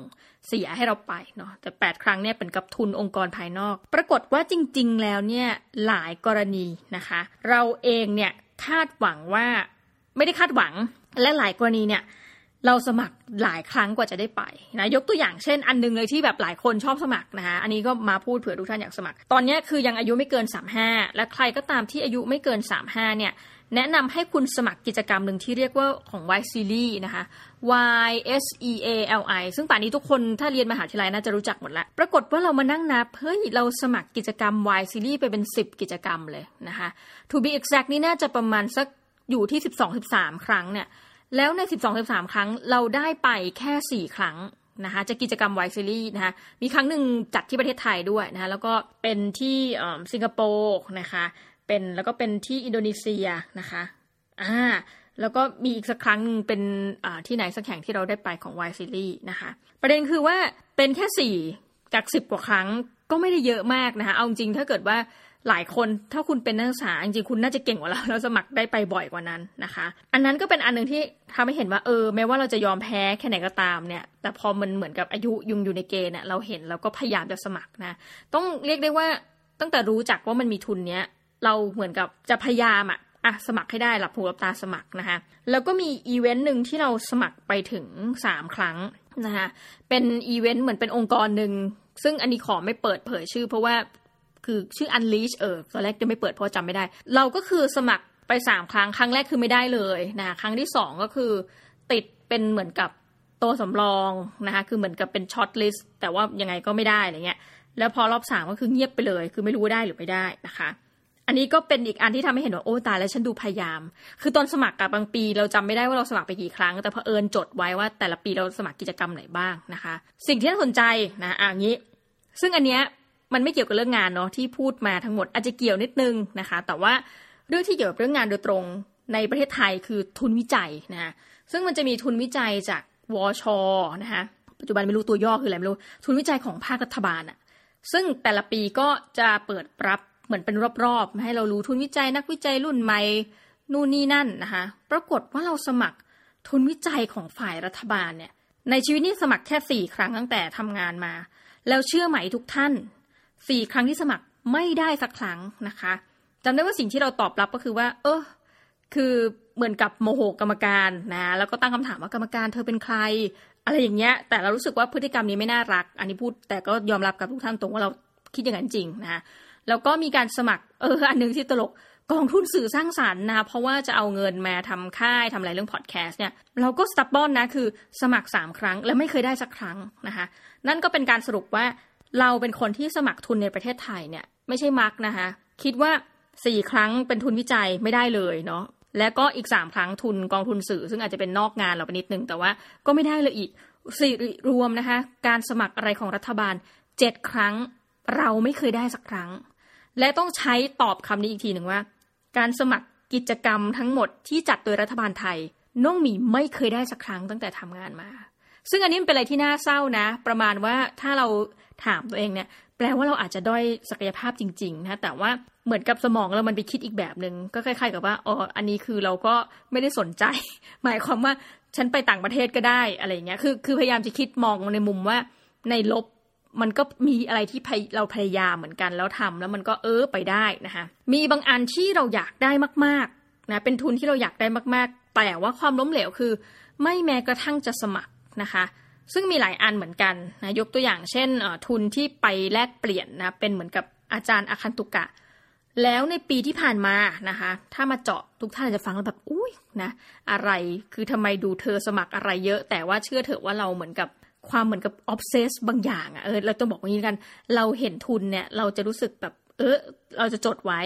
เสียให้เราไปเนาะแต่ 8 ครั้งเนี่ยเป็นกับทุนองค์กรภายนอก ปรากฏว่าจริง ๆ แล้วเนี่ยหลายกรณีนะคะ เราเองเนี่ยคาดหวังว่าไม่ได้คาดหวังและหลายกรณีเนี่ยเราสมัครหลายครั้งกว่าจะได้ไปนะยกตัวอย่างเช่นอันนึงเลยที่แบบหลายคนชอบสมัครนะคะอันนี้ก็มาพูดเผื่อทุกท่านอยากสมัคร ตอนนี้คือยังอายุไม่เกิน 35 และใครก็ตามที่อายุไม่เกิน 35เนี่ย แนะนำให้คุณสมัครกิจกรรมหนึ่งที่เรียกว่าของ Y Series นะคะ Y S E A L I ซึ่งป่านนี้ทุกคนถ้าเรียนมหาวิทยาลัยน่าจะรู้จักหมดแล้วปรากฏว่าเรามานั่งนับ เฮ้ย เราสมัครกิจกรรม Y Series ไปเป็น 10 กิจกรรมเลยนะคะ To be exact นี่น่าจะประมาณสักอยู่ที่ 12-13 ครั้งเนี่ย แล้วใน 12-13 ครั้งเราได้ไปแค่ 4 ครั้งนะคะจะกิจกรรมไวซีรีส์นะคะมีครั้งหนึ่งจัดที่ประเทศไทยด้วยนะคะแล้วก็เป็นที่สิงคโปร์นะคะ เป็นแล้วก็เป็นที่อินโดนีเซียนะคะอ่าแล้วก็มีอีกสักครั้งเป็นที่ไหนสักแห่งที่เราได้ไปของ Y Series นะคะ ประเด็นคือว่าเป็นแค่สี่จากสิบกว่าครั้งก็ไม่ได้เยอะมากนะคะ เอาจริงถ้าเกิดว่าหลายคนถ้าคุณเป็นนักศึกษาจริงคุณน่าจะเก่งกว่าเราเราสมัครได้ไปบ่อยกว่านั้นนะคะ อันนั้นก็เป็นอันหนึ่งที่ทำให้เห็นว่าเออแม้ว่าเราจะยอมแพ้แค่ไหนก็ตามเนี่ย แต่พอมันเหมือนกับอายุยุงอยู่ในเกณฑ์เนี่ยเราเห็นเราก็พยายามจะสมัครนะ ต้องเรียกได้ว่าตั้งแต่รู้จักว่ามันมีทุนเนี้ย เราเหมือนกับจะพยายามอะอะสมัครให้ได้หลับหูหลับตาสมัครนะคะแล้วก็มีอีเวนต์หนึ่งที่เราสมัครไปถึง 3 ครั้งนะคะเป็นอีเวนต์เหมือนเป็นองค์กรหนึ่งซึ่งอันนี้ขอไม่เปิดเผยชื่อ เพราะว่าคือชื่อ Unleash เออตอนแรกจะไม่เปิดเพราะจำไม่ได้ เราก็คือสมัครไป 3 ครั้ง ครั้งแรกคือไม่ได้เลยนะครั้งที่ 2 ก็คือติดเป็นเหมือนกับตัวสำรองนะคะคือเหมือนกับเป็น shortlist แต่ว่ายังไงก็ไม่ได้อะไรเงี้ยแล้วพอรอบสามก็คือเงียบไปเลย คือไม่รู้ว่าได้หรือไม่ได้นะคะ อันนี้ก็เป็นอีกอันที่ทำให้เห็นว่าโอ้ตายแล้วฉันดูพยายาม คือตอนสมัครกับบางปี เราจำไม่ได้ว่าเราสมัครไปกี่ครั้ง แต่เผอิญจดไว้ว่าแต่ละปีเราสมัครกิจกรรมไหนบ้างนะคะ สิ่งที่น่าสนใจนะอ่างี้ ซึ่งอันเนี้ยมันไม่เกี่ยวกับเรื่องงานเนาะที่พูดมาทั้งหมดอาจจะเกี่ยวนิดนึงนะคะ แต่ว่าเรื่องที่เกี่ยวกับเรื่องงานโดยตรงในประเทศไทยคือทุนวิจัยนะคะซึ่งมันจะมีทุนวิจัยจากวชนะคะปัจจุบันไม่รู้ตัวย่อคืออะไรไม่รู้ทุนวิจัยของภาครัฐบาลอะซึ่งแต่ละปีก็จะเปิดรับ เหมือนเป็นรอบๆ ให้เรารู้ทุนวิจัยนักวิจัยรุ่นใหม่นู่นนี่นั่นนะคะ ปรากฏว่าเราสมัครทุนวิจัยของฝ่ายรัฐบาลเนี่ย ในชีวิตนี้สมัครแค่สี่ครั้งตั้งแต่ทำงานมา แล้วเชื่อไหมทุกท่านสี่ครั้งที่สมัครไม่ได้สักครั้งนะคะจำได้ว่าสิ่งที่เราตอบรับก็คือว่า เออคือเหมือนกับโมโหกรรมการนะ แล้วก็ตั้งคำถามว่ากรรมการเธอเป็นใคร อะไรอย่างเงี้ย แต่เรารู้สึกว่าพฤติกรรมนี้ไม่น่ารัก อันนี้พูดแต่ก็ยอมรับกับทุกท่านตรงว่าเราคิดอย่างนั้นจริงนะ แล้วก็มีการสมัครเอออันนึงที่ตลกกองทุนสื่อสร้างสารรค์นะ เพราะว่าจะเอาเงินมาทำค่ายทำอะไรเรื่องพอดแคสต์เนี่ยเราก็สตับบอนนะคือสมัคร 3 ครั้ง แล้วไม่เคยได้สักครั้งนะคะนั่นก็เป็นการสรุปว่าเราเป็นคนที่สมัครทุนในประเทศไทยเนี่ยไม่ใช่มักนะคะคิดว่า 4 ครั้งเป็นทุนวิจัยไม่ได้เลยเนาะและก็อีก 3 ครั้งทุนกองทุนสื่อ ซึ่งอาจจะเป็นนอกงานเราไปนิดนึงแต่ว่าก็ไม่ได้เลยอีกสี่รวมนะคะการสมัครอะไรของรัฐบาล 7 ครั้งเราไม่เคยได้สักครั้ง และต้องใช้ตอบคำนี้อีกทีหนึ่งว่า การสมัครกิจกรรมทั้งหมดที่จัดโดยรัฐบาลไทย น้องหมีไม่เคยได้สักครั้งตั้งแต่ทำงานมา ซึ่งอันนี้เป็นอะไรที่น่าเศร้านะ ประมาณว่าถ้าเราถามตัวเองเนี่ยแปลว่าเราอาจจะด้อยศักยภาพจริงๆนะแต่ว่าเหมือนกับสมองเรามันไปคิดอีกแบบหนึง่งก็คล้ายๆกับว่าอ๋ออันนี้คือเราก็ไม่ได้สนใจ หมายความว่าฉันไปต่างประเทศก็ได้อะไรเงี้ยคือคือพยายามจะคิดมองในมุมว่าในลบ มันก็มีอะไรที่เราพยายามเหมือนกันแล้วทำแล้วมันก็เออไปได้นะคะมีบางอันที่เราอยากได้มากๆนะเป็นทุนที่เราอยากได้มากๆ แต่ว่าความล้มเหลวคือ ไม่แม้กระทั่งจะสมัครนะคะซึ่งมีหลายอันเหมือนกันนะยกตัวอย่างเช่นทุนที่ไปแลกเปลี่ยนนะเป็นเหมือนกับอาจารย์อาคันตุกะ แล้วในปีที่ผ่านมานะคะ ถ้ามาเจาะทุกท่านจะฟังแล้วแบบอุ้ยนะอะไรคือทำไมดูเธอสมัครอะไรเยอะ แต่ว่าเชื่อเถอะว่าเราเหมือนกับ ความเหมือนกับออฟเซสบางอย่างอะ่ะเออเราต้องบอกว่างี้กัน เราเห็นทุนเนี่ย เราจะรู้สึกแบบ เออเราจะจดไว้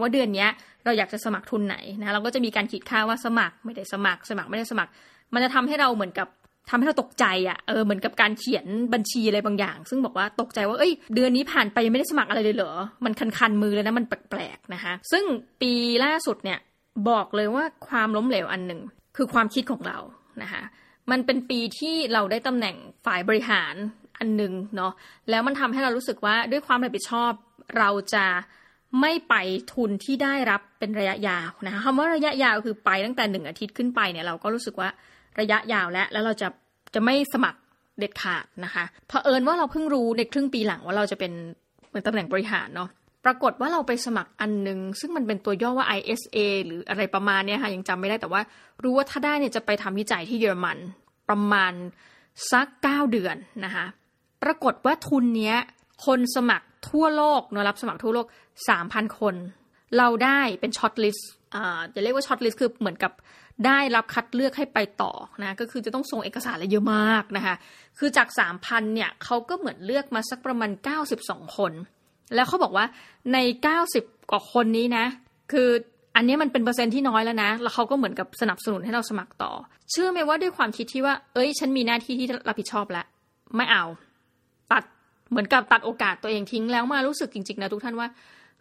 ว่าเดือนเนี้ย เราอยากจะสมัครทุนไหนนะเราก็จะมีการขีดค่าว่าสมัครไม่ได้สมัคร สมัครไม่ได้สมัคร มันจะทำให้เราเหมือนกับทำให้เราตกใจอะ่ะเออเหมือนกับการเขียนบัญชีอะไรบางอย่าง ซึ่งบอกว่าตกใจว่าเอ้ย เดือนนี้ผ่านไปยังไม่ได้สมัครอะไรเลยเหรอมันคันๆมือเลยนะมันแปลกๆนะคะ ซึ่งปีล่าสุดเนี่ยบอกเลยว่าความล้มเหลวอันหนึ่งคือความคิดของเรานะคะ มันเป็นปีที่เราได้ตำแหน่งฝ่ายบริหารอันหนึ่งเนาะแล้วมันทำให้เรารู้สึกว่าด้วยความรับผิดชอบเราจะไม่ไปทุนที่ได้รับเป็นระยะยาวนะคะคำว่าระยะยาวคือไปตั้งแต่หนึ่งอาทิตย์ขึ้นไปเนี่ยเราก็รู้สึกว่าระยะยาวแล้วแล้วเราจะจะไม่สมัครเด็ดขาดนะคะเผอิญว่าเราเพิ่งรู้ในครึ่งปีหลังว่าเราจะเป็นเป็นตำแหน่งบริหารเนาะ ปรากฏว่าเราไปสมัครอันหนึ่งซึ่งมันเป็นตัวย่อว่า ISA หรืออะไรประมาณเนี้ค่ะยังจำไม่ได้แต่ว่า รู้ว่าถ้าได้เนี่ยจะไปทำวิจัยที่เยอรมันประมาณสักเก้าเดือนนะคะปรากฏว่าทุนเนี้ยคนสมัครทั่วโลกเนะรับสมัครทั่วโลกสามพันคน เราได้เป็น shortlist อ่าจะเรียกว่า shortlist คือเหมือนกับได้รับคัดเลือกให้ไปต่อนะก็คือจะต้องส่งเอกสารอะไรเยอะมากนะคะคือจากสามพันเนี่ยเขาก็เหมือนเลือกมาสักประมาณเก้าสิบสองคน แล้วเขาบอกว่าในเก้าสิบกว่าคนนี้นะ คืออันนี้มันเป็นเปอร์เซ็นที่น้อยแล้วนะ แล้วเขาก็เหมือนกับสนับสนุนให้เราสมัครต่อ เชื่อไหมว่าด้วยความคิดที่ว่า เอ้ย ฉันมีหน้าที่ที่รับผิดชอบแล้วไม่เอา ตัดเหมือนกับตัดโอกาสตัวเองทิ้งแล้วมารู้สึกจริงๆนะทุกท่านว่า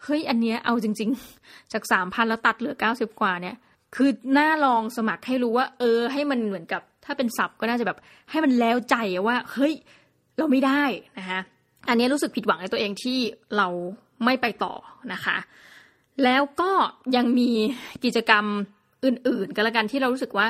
เฮ้ย อันเนี้ยเอาจริง ๆ จากสามพันแล้วตัดเหลือเก้าสิบกว่าเนี่ย คือน่าลองสมัครให้รู้ว่า เออ ให้มันเหมือนกับ ถ้าเป็นศัพท์ก็น่าจะแบบ ให้มันแล้วใจว่า เฮ้ย เราไม่ได้นะคะ อันนี้รู้สึกผิดหวังในตัวเองที่เราไม่ไปต่อนะคะ แล้วก็ยังมีกิจกรรมอื่นๆกันละกันที่เรารู้สึกว่า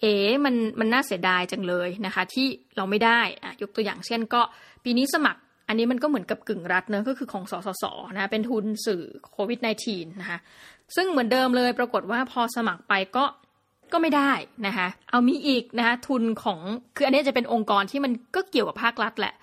เอ๋มันมันน่าเสียดายจังเลยนะคะ ที่เราไม่ได้อะยกตัวอย่างเช่น ก็ปีนี้สมัคร อันนี้มันก็เหมือนกับกึ่งรัฐเนอะก็คือของสสสนะเป็นทุนสื่อโควิด -19 นะคะซึ่งเหมือนเดิมเลยปรากฏว่าพอสมัครไปก็ก็ไม่ได้นะคะ เอามีอีกนะคะทุนของคืออันนี้จะเป็นองค์กรที่มันก็เกี่ยวกับภาครัฐแหละ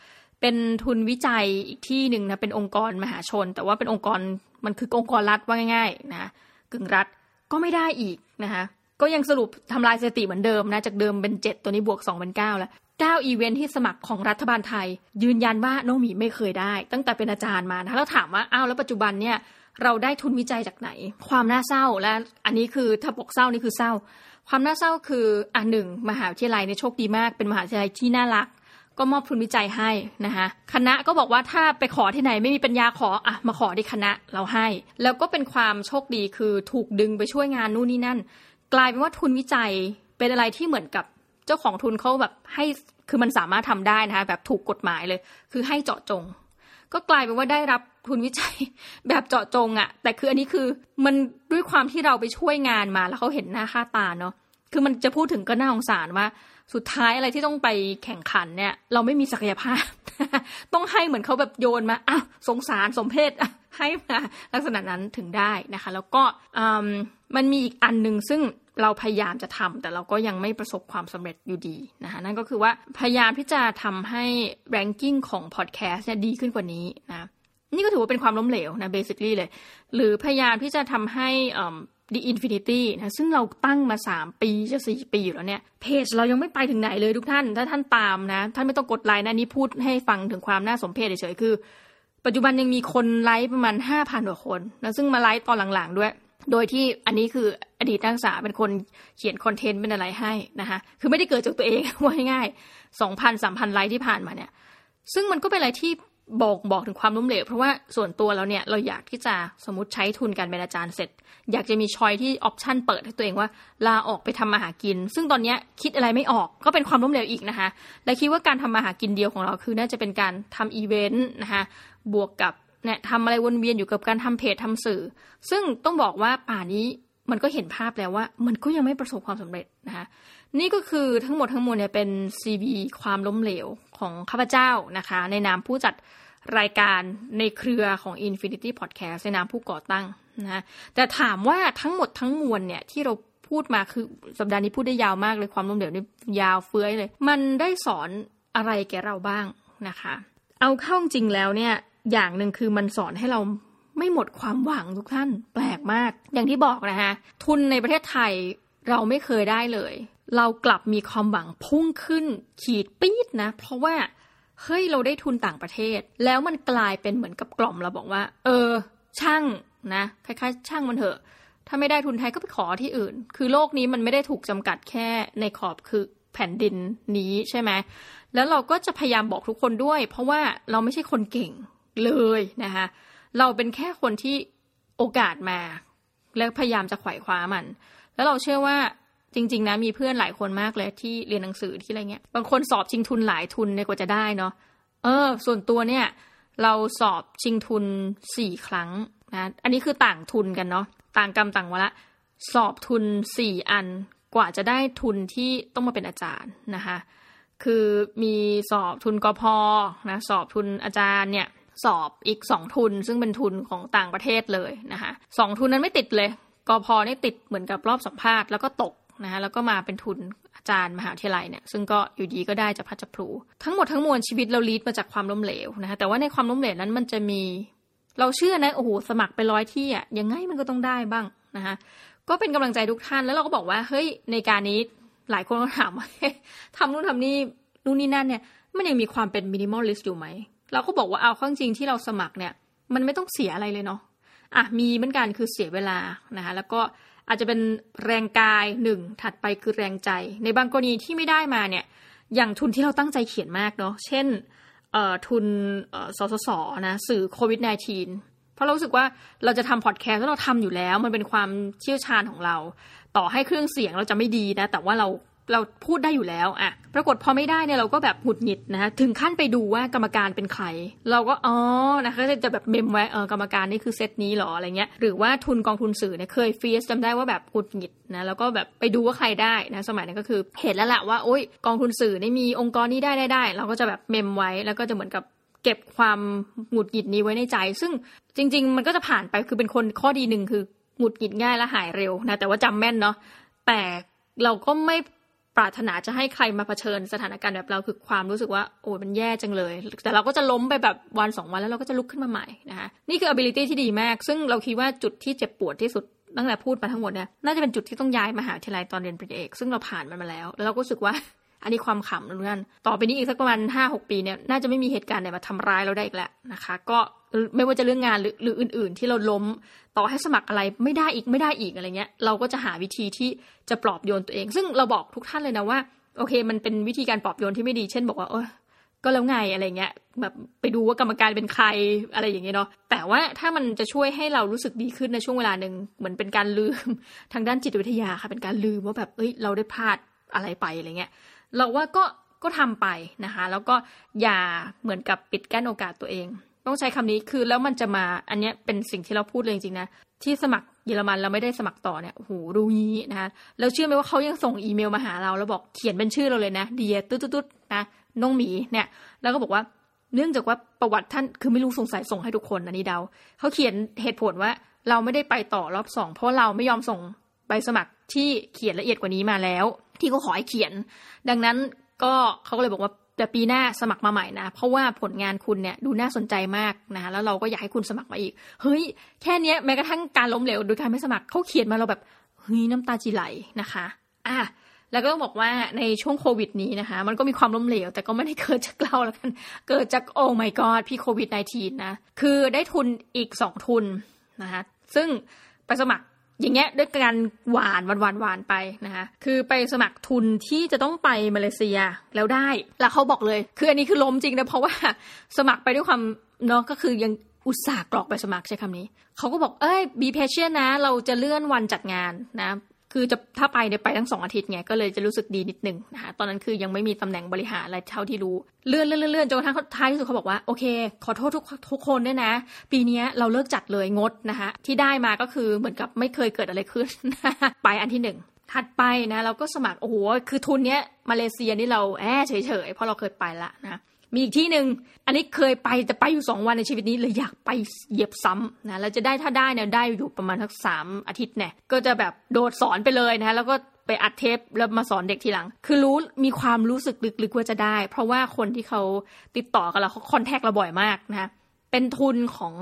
เป็นทุนวิจัยอีกที่หนึ่งนะเป็นองค์กรมหาชน แต่ว่าเป็นองค์กรมันคือองค์กรรัฐว่าง่ายๆนะกึ่งรัฐก็ไม่ได้อีกนะคะก็ยังสรุปทำลายสถิติเหมือนเดิมนะจากเดิมเป็น 7 ตัวนี้บวก2เป็น9แล้ว9อีเวนท์ที่สมัครของรัฐบาลไทย ยืนยันว่าน้องหมีไม่เคยได้ ตั้งแต่เป็นอาจารย์มานะแล้วถามว่าอ้าวแล้วปัจจุบันเนี่ยเราได้ทุนวิจัยจากไหน ความน่าเศร้าและอันนี้คือถ้าบอกเศร้านี่คือเศร้า ความน่าเศร้าคืออะหนึ่งมหาวิทยาลัยเนี่ยโชคดีมากเป็นมหาวิทยาลัยที่น่ารัก ก็มอบทุนวิจัยให้นะคะคณะก็บอกว่าถ้าไปขอที่ไหนไม่มีปัญญาขออะมาขอที่คณะเราให้ แล้วก็เป็นความโชคดีคือถูกดึงไปช่วยงานนู่นนี่นั่น กลายเป็นว่าทุนวิจัยเป็นอะไรที่เหมือนกับเจ้าของทุนเขาแบบให้คือมันสามารถทำได้นะคะแบบถูกกฎหมายเลย คือให้เจาะจง ก็กลายเป็นว่าได้รับทุนวิจัยแบบเจาะจงอะแต่คืออันนี้คือมันด้วยความที่เราไปช่วยงานมาแล้วเขาเห็นหน้าค่าตาเนาะคือมันจะพูดถึงก็น่าสงสารว่า สุดท้ายอะไรที่ต้องไปแข่งขันเนี่ย เราไม่มีศักยภาพ ต้องให้เหมือนเขาแบบโยนมาอ้าวสงสารสมเพศให้มาลักษณะนั้นถึงได้นะคะ แล้วก็มันมีอีกอันหนึ่งซึ่งเราพยายามจะทำแต่เราก็ยังไม่ประสบความสำเร็จอยู่ดีนะคะนั่นก็คือว่าพยายามที่จะทำให้ ranking ของ podcast เนี่ยดีขึ้นกว่านี้นะ นี่ก็ถือว่าเป็นความล้มเหลวนะ basically เลย หรือพยายามที่จะทำให้ The Infinity นะซึ่งเราตั้งมา 3 ปีจะ4ปีอยู่แล้วเนี่ย เพจเรายังไม่ไปถึงไหนเลยทุกท่าน ถ้าท่านตามนะ ท่านไม่ต้องกดไลค์นะ นี่พูดให้ฟังถึงความน่าสมเพชเฉยๆคือ ปัจจุบันยังมีคนไลค์ประมาณ 5,000กว่าคนนะซึ่งมาไลค์ตอนหลังๆด้วย โดยที่อันนี้คืออดีตนักศึกษาเป็นคนเขียนคอนเทนต์เป็นอะไรให้นะคะคือไม่ได้เกิดจากตัวเองว่าง่ายๆสองพันสามพันไลค์ที่ผ่านมาเนี่ยซึ่งมันก็เป็นอะไรที่ บอกบอกถึงความล้มเหลวเพราะว่าส่วนตัวเราเนี่ยเราอยากที่จะสมมติใช้ทุนการเป็นอาจารย์เสร็จ อยากจะมี choice ที่ option เปิดให้ตัวเองว่าลาออกไปทำมาหากิน ซึ่งตอนนี้คิดอะไรไม่ออกก็เป็นความล้มเหลวอีกนะคะ และคิดว่าการทำมาหากินเดียวของเราคือน่าจะเป็นการทำอีเวนต์นะคะบวกกับเนี่ยทำอะไรวนเวียนอยู่กับการทำเพจทำสื่อ ซึ่งต้องบอกว่าป่านนี้มันก็เห็นภาพแล้วว่า มันก็ยังไม่ประสบความสำเร็จนะคะนี่ก็คือทั้งหมดทั้งมวลเนี่ยเป็น CV ความล้มเหลวของข้าพเจ้านะคะ ในนามผู้จัด รายการในเครือของ Infinity Podcast ในนามผู้ก่อตั้งนะแต่ถามว่าทั้งหมดทั้งมวลเนี่ยที่เราพูดมาคือสัปดาห์นี้พูดได้ยาวมากเลยความล้มเหลวนี่ยาวเฟื้อยเลย มันได้สอนอะไรแกเราบ้างนะคะ เอาเข้าจริงแล้วเนี่ยอย่างหนึ่งคือมันสอนให้เราไม่หมดความหวังทุกท่านแปลกมาก อย่างที่บอกนะคะทุนในประเทศไทยเราไม่เคยได้เลย เรากลับมีความหวังพุ่งขึ้นขีดปี๊ดนะ เพราะว่า เฮ้ยเราได้ทุนต่างประเทศ แล้วมันกลายเป็นเหมือนกับกล่อมเราบอกว่า เออ ช่างนะคล้ายๆ ช่างมันเถอะ ถ้าไม่ได้ทุนไทยก็ไปขอที่อื่น คือโลกนี้มันไม่ได้ถูกจำกัดแค่ในขอบคือแผ่นดินนี้ใช่ไหมแล้วเราก็จะพยายามบอกทุกคนด้วย เพราะว่าเราไม่ใช่คนเก่งเลยนะคะเราเป็นแค่คนที่โอกาสมา แล้วพยายามจะไขว่คว้ามัน แล้วเราเชื่อว่า จริง ๆ นะมีเพื่อนหลายคนมากเลยที่เรียนหนังสือที่อะไรเงี้ย บางคนสอบชิงทุนหลายทุนในกว่าจะได้เนาะเออ ส่วนตัวเนี่ย เราสอบชิงทุนสี่ครั้งนะอันนี้คือต่างทุนกันเนาะต่างกรรมต่างวะละสอบทุนสี่อันกว่าจะได้ทุนที่ต้องมาเป็นอาจารย์นะคะคือมีสอบทุนกพนะสอบทุนอาจารย์เนี่ยสอบอีกสองทุน ซึ่งเป็นทุนของต่างประเทศเลยนะคะสองทุนนั้นไม่ติดเลยกพนี่ติดเหมือนกับรอบสัมภาษณ์แล้วก็ตก นะคะแล้วก็มาเป็นทุนอาจารย์มหาวิทยาลัยเนี่ยซึ่งก็อยู่ดีก็ได้จะพัดจะพลูทั้งหมดทั้งมวลชีวิตเราลีดมาจากความล้มเหลวนะคะแต่ว่าในความล้มเหลวนั้นมันจะมี เราเชื่อนะโอ้โหสมัครไปร้อยที่อะยังไงมันก็ต้องได้บ้างนะคะก็เป็นกำลังใจทุกท่านแล้วเราก็บอกว่าเฮ้ยในการนี้หลายคนก็ถามว่าทำนู่นทำนี่นู่นนี่นั่นเนี่ยมันยังมีความเป็น minimalist อยู่ไหมเราก็บอกว่าเอาเข้าจริงที่เราสมัครเนี่ย มันไม่ต้องเสียอะไรเลยเนาะอะมีเหมือนกันคือเสียเวลานะคะแล้วก็ อาจจะเป็นแรงกายหนึ่งถัดไปคือแรงใจ ในบางกรณีที่ไม่ได้มาเนี่ย อย่างทุนที่เราตั้งใจเขียนมากเนาะเช่นทุนสสสนะสื่อโควิด -19 เพราะเรารู้สึกว่าเราจะทำพอดแคสต์แล้วเราทำอยู่แล้ว มันเป็นความเชี่ยวชาญของเรา ต่อให้เครื่องเสียงเราจะไม่ดีนะ แต่ว่าเรา เราพูดได้อยู่แล้วอะปรากฏพอไม่ได้เนี่ยเราก็แบบหงุดหงิดนะคะถึงขั้นไปดูว่ากรรมการเป็นใคร เราก็อ๋อนะคะจะแบบเมมไว้เออกรรมการนี่คือเซตนี้หรออะไรเงี้ยหรือว่าทุนกองทุนสื่อเนี่ยเคยฟีสจำได้ว่าแบบหงุดหงิดนะแล้วก็แบบไปดูว่าใครได้นะสมัยนั้นก็คือเห็นแล้วแหละว่าโอ๊ยกองทุนสื่อนี่มีองค์กรนี้ได้ได้ได้ เราก็จะแบบเมมไว้แล้วก็จะเหมือนกับเก็บความหงุดหงิดนี้ไว้ในใจ ซึ่งจริง ๆ มันก็จะผ่านไปคือเป็นคนข้อดีหนึ่งคือหงุดหงิดง่ายและหายเร็วนะแต่ว่าจำแม่นเนาะแต่เราก็ไม่ ปรารถนาจะให้ใครมาเผชิญสถานการณ์แบบเราคือความรู้สึกว่าโอ้มันแย่จังเลย แต่เราก็จะล้มไปแบบวันสองวันแล้วเราก็จะลุกขึ้นมาใหม่นะคะนี่คือ ability ที่ดีมาก ซึ่งเราคิดว่าจุดที่เจ็บปวดที่สุดตั้งแต่พูดมาทั้งหมดเนี่ยน่าจะเป็นจุดที่ต้องย้ายมหาวิทยาลัยตอนเรียนปริญญาเอกซึ่งเราผ่านมันมาแล้ว แล้วเราก็รู้สึกว่า อันนี้ความขำนะทุกท่านต่อไปนี้อีกสักประมาณห้าหกปีเนี่ยน่าจะไม่มีเหตุการณ์ไหนมาทำร้ายเราได้อีกแล้วนะคะ ก็ไม่ว่าจะเรื่องงานหรือหรืออื่น ๆ ที่เราล้มต่อให้สมัครอะไรไม่ได้อีกไม่ได้อีกอะไรเงี้ย เราก็จะหาวิธีที่จะปลอบโยนตัวเอง ซึ่งเราบอกทุกท่านเลยนะว่า โอเค มันเป็นวิธีการปลอบโยนที่ไม่ดี เช่นบอกว่าเออก็แล้วไงอะไรเงี้ยแบบไปดูว่ากรรมการเป็นใครอะไรอย่างเงี้ยเนาะแต่ว่าถ้ามันจะช่วยให้เรารู้สึกดีขึ้นในช่วงเวลาหนึ่งเหมือนเป็นการลืม ทางด้านจิตวิทยาค่ะเป็นการลืมว่าแบบเอ้ยเราได้พลาดอะไรไปอะไรเงี้ย เราว่าก็ก็ทำไปนะคะ แล้วก็อย่าเหมือนกับปิดกั้นโอกาสตัวเอง ต้องใช้คำนี้คือแล้วมันจะมาอันนี้เป็นสิ่งที่เราพูดเลยจริงๆนะที่สมัครเยอรมันเราไม่ได้สมัครต่อเนี่ยโอ้โหรู้งี้นะคะแล้วเชื่อไหมว่าเขายังส่งอีเมลมาหาเราแล้วบอกเขียนเป็นชื่อเราเลยนะเดียตุ๊ดตุ๊ดนะน้องหมีเนี่ย แล้วก็บอกว่าเนื่องจากว่าประวัติท่านคือไม่รู้สงสัยส่งให้ทุกคนอันนี้เดาเขาเขียนเหตุผลว่าเราไม่ได้ไปต่อรอบสองเพราะเราไม่ยอมส่งใบสมัคร ที่เขียนละเอียดกว่านี้มาแล้ว ที่เขาขอให้เขียน ดังนั้นก็เขาก็เลยบอกว่าแต่ปีหน้าสมัครมาใหม่นะ เพราะว่าผลงานคุณเนี่ยดูน่าสนใจมากนะแล้วเราก็อยากให้คุณสมัครมาอีก เฮ้ย แค่นี้แม้กระทั่งการล้มเหลวโดยการไม่สมัครเขาเขียนมาเราแบบเฮ้ยน้ำตาจีไหลนะคะอะแล้วก็ต้องบอกว่าในช่วงโควิดนี้นะคะ มันก็มีความล้มเหลว แต่ก็ไม่ได้เกิดจากเราแล้วกัน เกิดจากโอ้ my god พี่โควิด -19 นะ คือได้ทุนอีกสองทุนนะคะซึ่งไปสมัคร อย่างเงี้ยด้วยการหวานหวานหวานไปนะคะคือไปสมัครทุนที่จะต้องไปมาเลเซียแล้วได้ แล้วเขาบอกเลย คืออันนี้คือล้มจริงนะเพราะว่าสมัครไปด้วยความเนาะก็คือยังอุตส่าห์กรอกไปสมัครใช้คำนี้ เขาก็บอกเอ้ยบีเพชเชนะ เราจะเลื่อนวันจัดงานนะ คือจะถ้าไปเนี่ยไปทั้งสองอาทิตย์ไงก็เลยจะรู้สึกดีนิดนึงนะคะตอนนั้นคือยังไม่มีตำแหน่งบริหารอะไรเท่าที่รู้เลื่อนเลื่อนเลื่อนจนกระทั่งท้ายที่สุดเขาบอกว่าโอเค ขอโทษทุกทุกคนด้วยนะ ปีนี้เราเลิกจัดเลยงดนะคะที่ได้มาก็คือเหมือนกับไม่เคยเกิดอะไรขึ้น ไปอันที่หนึ่งถัดไปนะเราก็สมัครโอ้โหคือทุนเนี้ยมาเลเซียนี่เราแอบเฉยๆเพราะเราเคยไปละนะ มีอีกที่หนึ่งอันนี้เคยไปแต่ไปอยู่สองวันในชีวิตนี้เลยอยากไปเหยียบซ้ำนะแล้วจะได้ถ้าได้เนี่ยได้อยู่ประมาณทักสามอาทิตย์เนี่ยก็จะแบบโดดสอนไปเลยนะแล้วก็ไปอัดเทปแล้วมาสอนเด็กทีหลัง คือรู้มีความรู้สึกลึกๆว่าจะได้ เพราะว่าคนที่เขาติดต่อกันแล้วเขา contact เราบ่อยมากนะเป็นทุนของ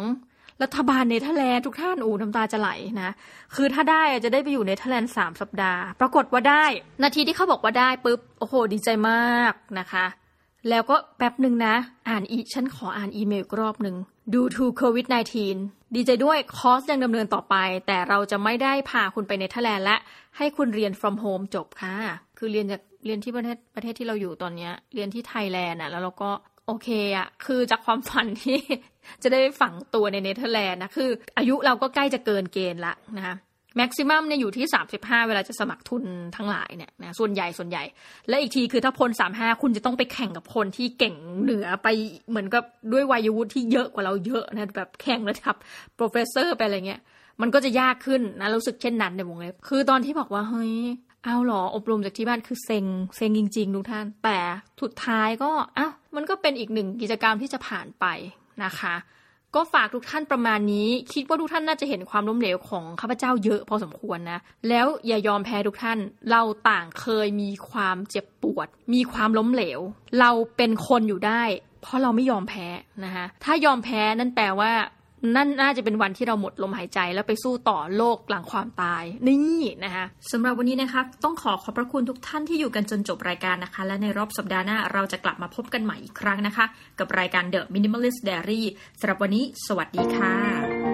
รัฐบาลเนเธอร์แลนด์ทุกท่านอูน้ำตาจะไหลนะ คือถ้าได้จะได้ไปอยู่เนเธอร์แลนด์สามสัปดาห์ ปรากฏว่าได้ นาทีที่เขาบอกว่าได้ปุ๊บ โอ้โห ดีใจมากนะคะ แล้วก็แป๊บหนึ่งนะ อ่านอีฉันขออ่านอีเมลรอบหนึ่ง due to โควิด -19 ดีใจด้วยคอร์สยังดำเนินต่อไป แต่เราจะไม่ได้พาคุณไปเนเธอร์แลนด์และ ให้คุณเรียน from home จบค่ะ คือเรียนจากเรียนที่ประเทศประเทศที่เราอยู่ตอนนี้เรียนที่ไทยแลนด์อะแล้วเราก็โอเคอะคือจากความฝันที่จะได้ฝังตัวในเนเธอร์แลนด์นะคือ อายุเราก็ใกล้จะเกินเกณฑ์ละนะคะ แม็กซิมัมเนี่ยอยู่ที่ 35 เวลาจะสมัครทุนทั้งหลายเนี่ยนะส่วนใหญ่ส่วนใหญ่ และอีกทีคือถ้าพล35 คุณจะต้องไปแข่งกับคนที่เก่งเหนือไปเหมือนกับด้วยวัยวุฒิที่เยอะกว่าเราเยอะนะแบบแข่งระดับprofessor ไปอะไรเงี้ยมันก็จะยากขึ้นนะรู้สึกเช่นนั้นในวงเล็บคือตอนที่บอกว่าเฮ้ยเอาหรออบรมจากที่บ้านคือเซ็งเซ็งจริง ๆ ทุกท่าน แต่สุดท้ายก็อ้าวมันก็เป็นอีกหนึ่งกิจกรรมที่จะผ่านไปนะคะ ก็ฝากทุกท่านประมาณนี้ คิดว่าทุกท่านน่าจะเห็นความล้มเหลวของข้าพเจ้าเยอะพอสมควรนะ แล้วอย่ายอมแพ้ทุกท่าน เราต่างเคยมีความเจ็บปวด มีความล้มเหลว เราเป็นคนอยู่ได้ เพราะเราไม่ยอมแพ้นะคะถ้ายอมแพ้นั่นแปลว่า นั่นน่าจะเป็นวันที่เราหมดลมหายใจแล้วไปสู้ต่อโลกหลังความตาย นี่นะคะสำหรับวันนี้นะคะ ต้องขอขอบพระคุณทุกท่านที่อยู่กันจนจบรายการนะคะ และในรอบสัปดาห์หน้าเราจะกลับมาพบกันใหม่อีกครั้งนะคะ กับรายการ The Minimalist Diary สำหรับวันนี้ สวัสดีค่ะ